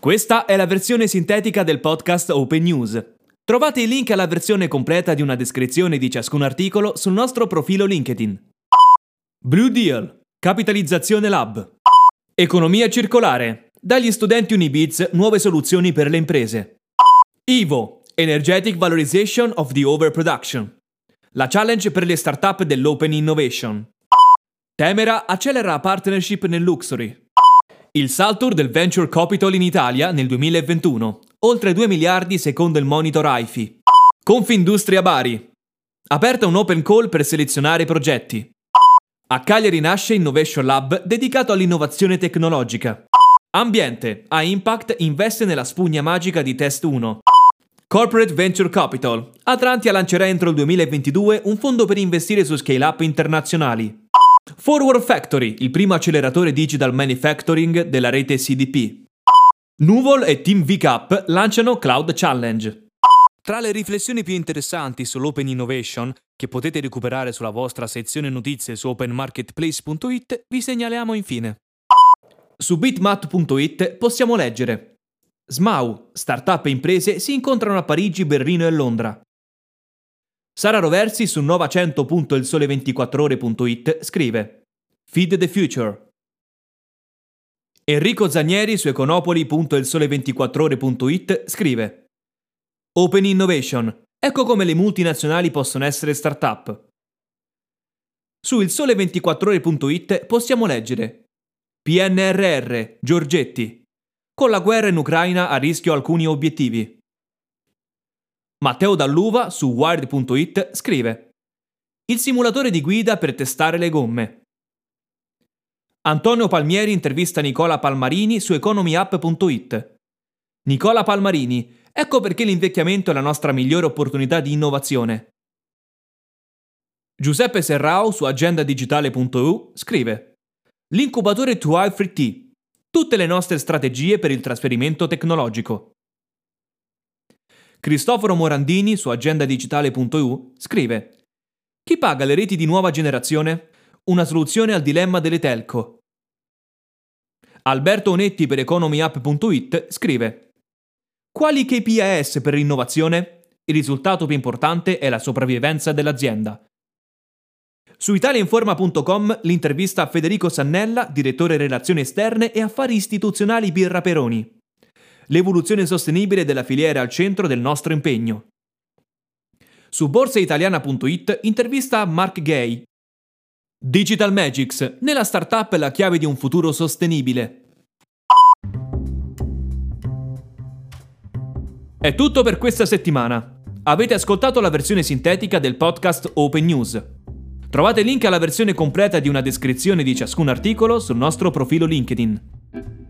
Questa è la versione sintetica del podcast Open News. Trovate il link alla versione completa di una descrizione di ciascun articolo sul nostro profilo LinkedIn. Blue Deal, Capitalizzazione Lab. Economia circolare. Dagli studenti Unibiz nuove soluzioni per le imprese. Ivo, Energetic Valorization of the Overproduction. La challenge per le startup dell'Open Innovation. Temera accelera la partnership nel luxury. Il salto del venture capital in Italia nel 2021. Oltre 2 miliardi secondo il monitor AIFI. Confindustria Bari. Aperta un open call per selezionare progetti. A Cagliari nasce Innovation Lab dedicato all'innovazione tecnologica. Ambiente. A Impact investe nella spugna magica di Test 1. Corporate Venture Capital. Atlantia lancerà entro il 2022 un fondo per investire su scale-up internazionali. Forward Factory, il primo acceleratore digital manufacturing della rete CDP. Nuvol e Team VCAP lanciano Cloud Challenge. Tra le riflessioni più interessanti sull'Open Innovation, che potete recuperare sulla vostra sezione notizie su openmarketplace.it, vi segnaliamo infine. Su bitmat.it possiamo leggere SMAU, startup e imprese si incontrano a Parigi, Berlino e Londra. Sara Roversi su nova100.ilsole24ore.it scrive Feed the Future. Enrico Zanieri su econopoli.ilsole24ore.it scrive Open Innovation. Ecco come le multinazionali possono essere startup. Su ilsole24ore.it possiamo leggere PNRR, Giorgetti, con la guerra in Ucraina a rischio alcuni obiettivi. Matteo Dalluva su Wired.it scrive Il simulatore di guida per testare le gomme. Antonio Palmieri intervista Nicola Palmarini su economyapp.it. Nicola Palmarini, ecco perché l'invecchiamento è la nostra migliore opportunità di innovazione. Giuseppe Serrao su agendadigitale.eu scrive L'incubatore 2i3T tutte le nostre strategie per il trasferimento tecnologico. Cristoforo Morandini su agendadigitale.eu scrive Chi paga le reti di nuova generazione? Una soluzione al dilemma delle telco. Alberto Onetti per economyapp.it scrive Quali KPIs per l'innovazione? Il risultato più importante è la sopravvivenza dell'azienda. Su italiainforma.com l'intervista a Federico Sannella, direttore relazioni esterne e affari istituzionali Birra Peroni. L'evoluzione sostenibile della filiera al centro del nostro impegno. Su borsaitaliana.it intervista Mark Gay. Digital Magics, nella startup la chiave di un futuro sostenibile. È tutto per questa settimana. Avete ascoltato la versione sintetica del podcast Open News. Trovate il link alla versione completa di una descrizione di ciascun articolo sul nostro profilo LinkedIn.